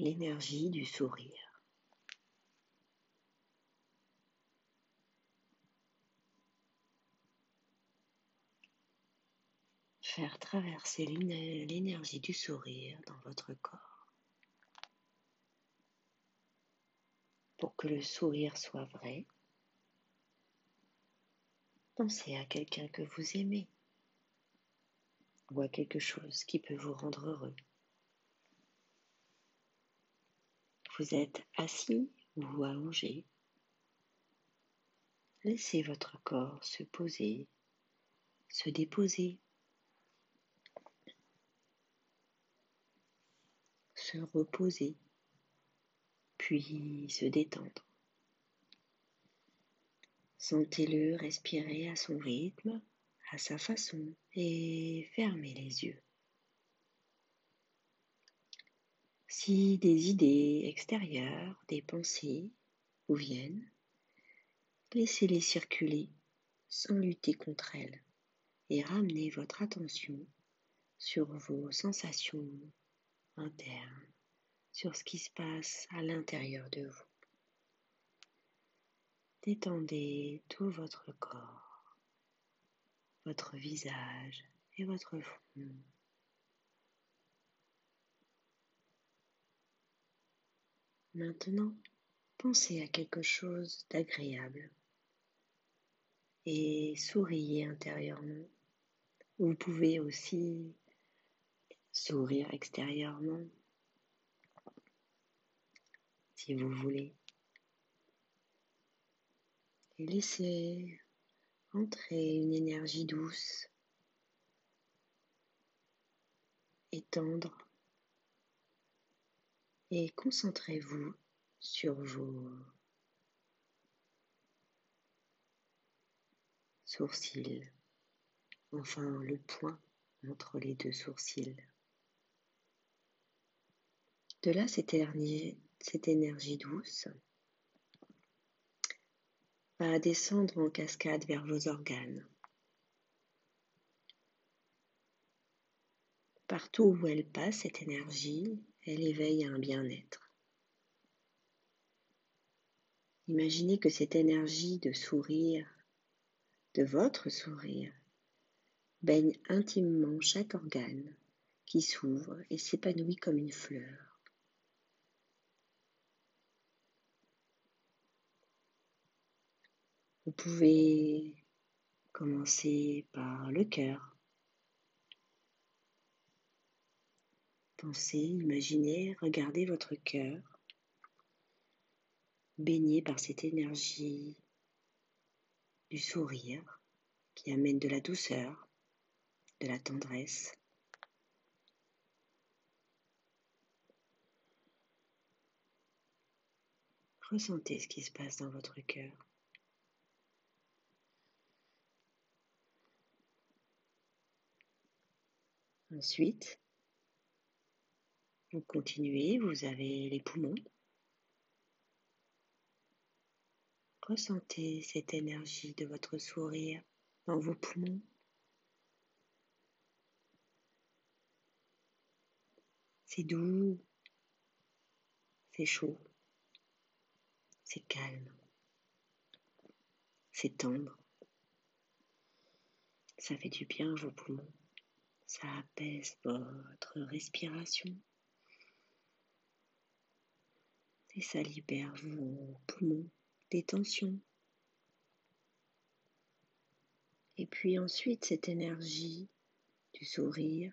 l'énergie du sourire. Faire traverser l'énergie du sourire dans votre corps pour que le sourire soit vrai. Pensez à quelqu'un que vous aimez ou à quelque chose qui peut vous rendre heureux. Vous êtes assis ou allongé. Laissez votre corps se poser, se déposer, se reposer, puis se détendre. Sentez-le respirer à son rythme, à sa façon, et fermez les yeux. Si des idées extérieures, des pensées vous viennent, laissez-les circuler sans lutter contre elles et ramenez votre attention sur vos sensations internes, sur ce qui se passe à l'intérieur de vous. Détendez tout votre corps, votre visage et votre front. Maintenant, pensez à quelque chose d'agréable et souriez intérieurement. Vous pouvez aussi sourire extérieurement si vous voulez. Et laissez entrer une énergie douce et tendre et concentrez-vous sur vos sourcils, enfin le point entre les deux sourcils. De là, cette énergie, cette énergie douce va descendre en cascade vers vos organes. Partout où elle passe, cette énergie, elle éveille un bien-être. Imaginez que cette énergie de sourire, de votre sourire, baigne intimement chaque organe qui s'ouvre et s'épanouit comme une fleur. Vous pouvez commencer par le cœur. Pensez, imaginez, regardez votre cœur baigné par cette énergie du sourire qui amène de la douceur, de la tendresse. Ressentez ce qui se passe dans votre cœur. Ensuite, vous continuez, vous avez les poumons. Ressentez cette énergie de votre sourire dans vos poumons. C'est doux, c'est chaud, c'est calme, c'est tendre. Ça fait du bien à vos poumons, ça apaise votre respiration. Et ça libère vos poumons des tensions. Et puis ensuite, cette énergie du sourire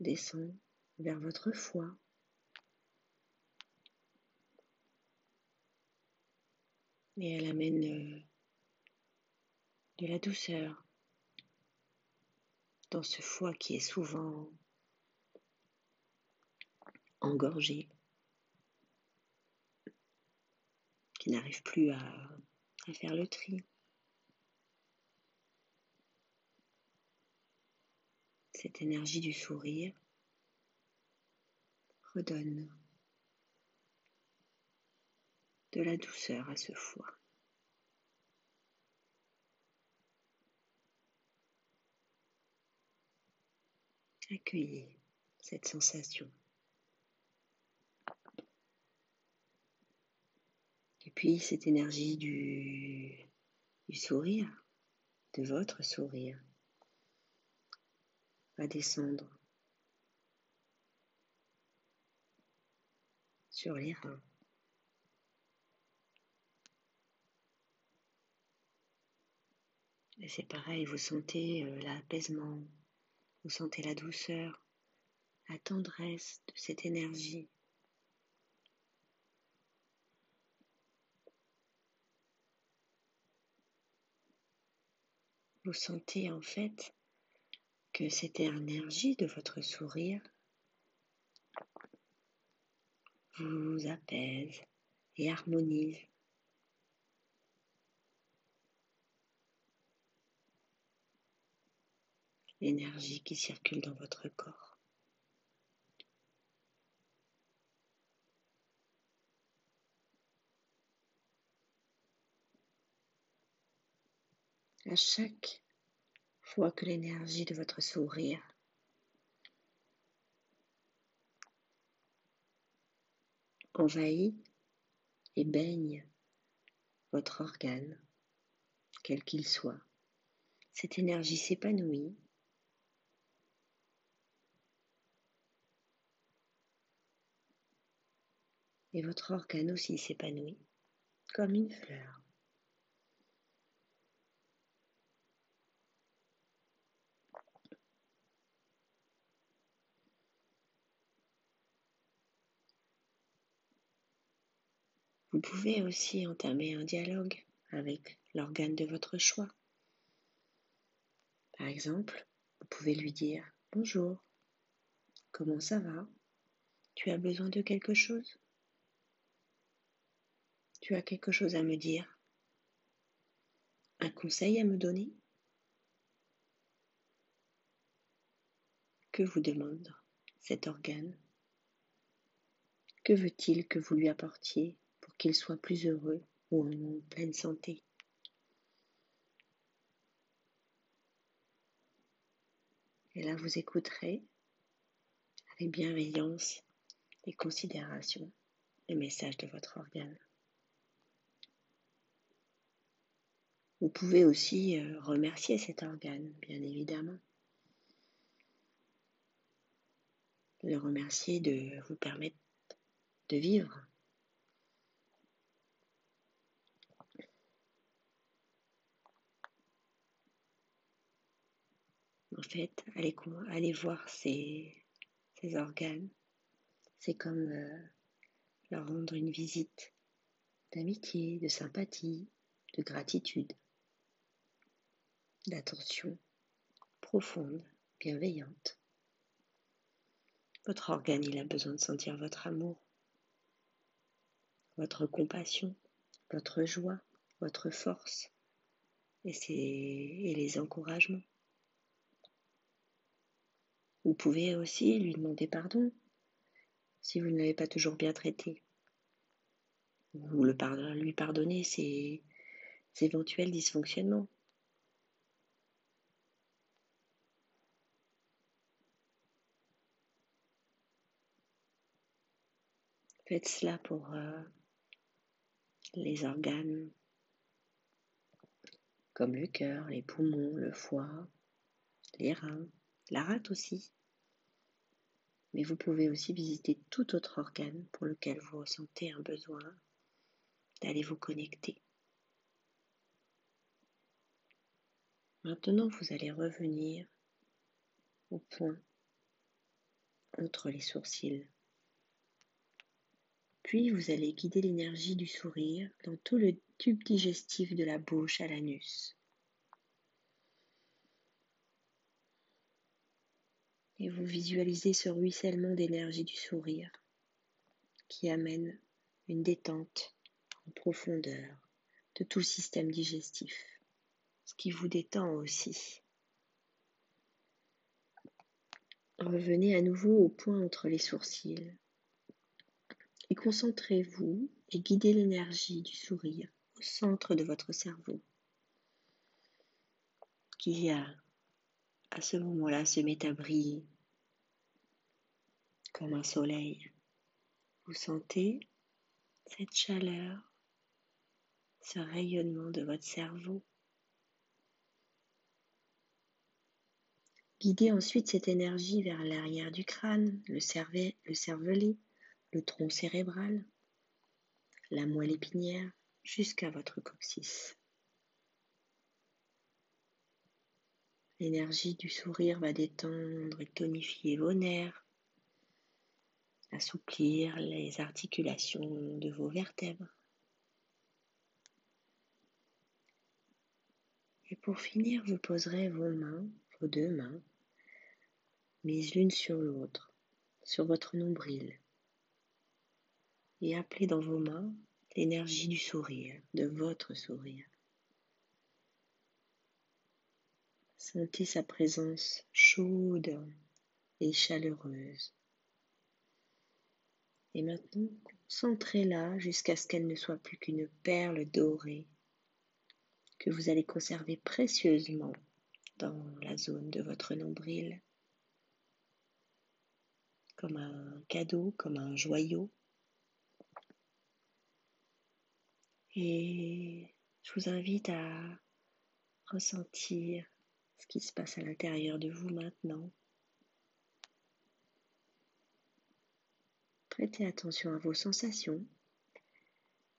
descend vers votre foie. Et elle amène de la douceur dans ce foie qui est souvent engorgé. Qui n'arrive plus à, faire le tri. Cette énergie du sourire redonne de la douceur à ce foie. Accueillez cette sensation puis cette énergie du, du sourire, de votre sourire, va descendre sur les reins. Et c'est pareil, vous sentez euh, l'apaisement, vous sentez la douceur, la tendresse de cette énergie. Vous sentez en fait que cette énergie de votre sourire vous apaise et harmonise. L'énergie qui circule dans votre corps. À chaque fois que l'énergie de votre sourire envahit et baigne votre organe, quel qu'il soit. Cette énergie s'épanouit et votre organe aussi s'épanouit comme une fleur. Pouvez aussi entamer un dialogue avec l'organe de votre choix. Par exemple, vous pouvez lui dire Bonjour, comment ça va? Tu as besoin de quelque chose? Tu as quelque chose à me dire? Un conseil à me donner? Que vous demande cet organe? Que veut-il que vous lui apportiez? Qu'il soit plus heureux ou en pleine santé. Et là, vous écouterez avec bienveillance et considération les messages de votre organe. Vous pouvez aussi euh, remercier cet organe, bien évidemment. Le remercier de vous permettre de vivre En fait, aller, voir ces, organes, c'est comme euh, leur rendre une visite d'amitié, de sympathie, de gratitude, d'attention profonde, bienveillante. Votre organe, il a besoin de sentir votre amour, votre compassion, votre joie, votre force et les encouragements. Vous pouvez aussi lui demander pardon si vous ne l'avez pas toujours bien traité. Ou le lui pardonner ses, éventuels dysfonctionnements. Faites cela pour euh, les organes comme le cœur, les poumons, le foie, les reins la rate aussi. Mais vous pouvez aussi visiter tout autre organe pour lequel vous ressentez un besoin d'aller vous connecter. Maintenant, vous allez revenir au point entre les sourcils. Puis vous allez guider l'énergie du sourire dans tout le tube digestif de la bouche à l'anus. Et vous visualisez ce ruissellement d'énergie du sourire qui amène une détente en profondeur de tout le système digestif, ce qui vous détend aussi. Revenez à nouveau au point entre les sourcils et concentrez-vous et guidez l'énergie du sourire au centre de votre cerveau qui à ce moment-là se met à briller comme un soleil. Vous sentez cette chaleur ce rayonnement de votre cerveau. Guidez ensuite cette énergie vers l'arrière du crâne, le, cervet, le cervelet, le tronc cérébral, la moelle épinière, jusqu'à votre coccyx. L'énergie du sourire va détendre et tonifier vos nerfs, assouplir les articulations de vos vertèbres. Et pour finir, vous poserez vos mains, vos deux mains, mises l'une sur l'autre, sur votre nombril, et appelez dans vos mains l'énergie du sourire, de votre sourire. Sentez sa présence chaude et chaleureuse. Et maintenant, concentrez-la jusqu'à ce qu'elle ne soit plus qu'une perle dorée que vous allez conserver précieusement dans la zone de votre nombril, comme un cadeau, comme un joyau. Et je vous invite à ressentir ce qui se passe à l'intérieur de vous maintenant. Prêtez attention à vos sensations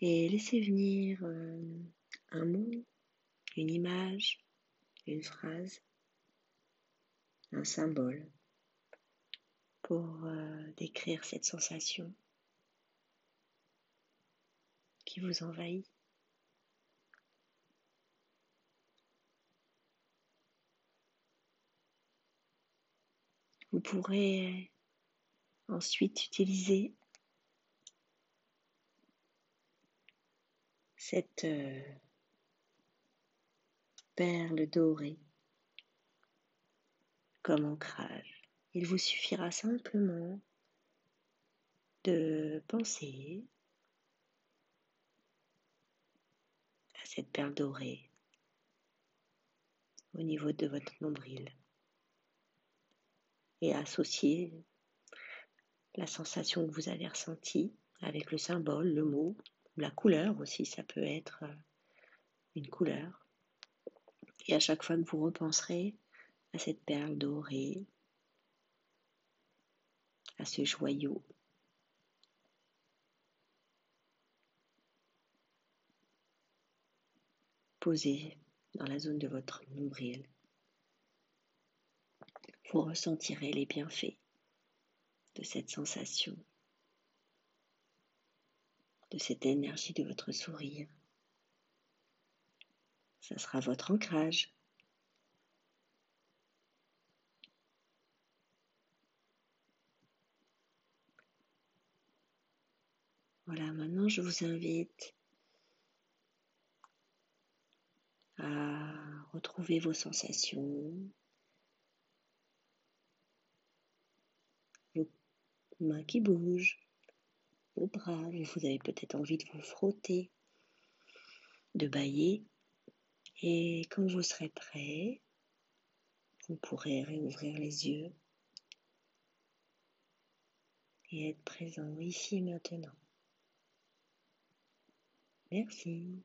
et laissez venir euh, un mot, une image, une phrase, un symbole pour euh, décrire cette sensation qui vous envahit. Vous pourrez ensuite utiliser cette euh, perle dorée comme ancrage. Il vous suffira simplement de penser à cette perle dorée au niveau de votre nombril et associer la sensation que vous avez ressentie avec le symbole, le mot, la couleur aussi, ça peut être euh, une couleur. Et à chaque fois que vous repenserez à cette perle dorée, à ce joyau, posé dans la zone de votre nombril, vous ressentirez les bienfaits de cette sensation, de cette énergie de votre sourire. Ça sera votre ancrage. Voilà, maintenant je vous invite à retrouver vos sensations, mains qui bougent, vos bras, vous avez peut-être envie de vous frotter, de bailler. Et quand vous serez prêt, vous pourrez réouvrir les yeux et être présent ici maintenant. Merci.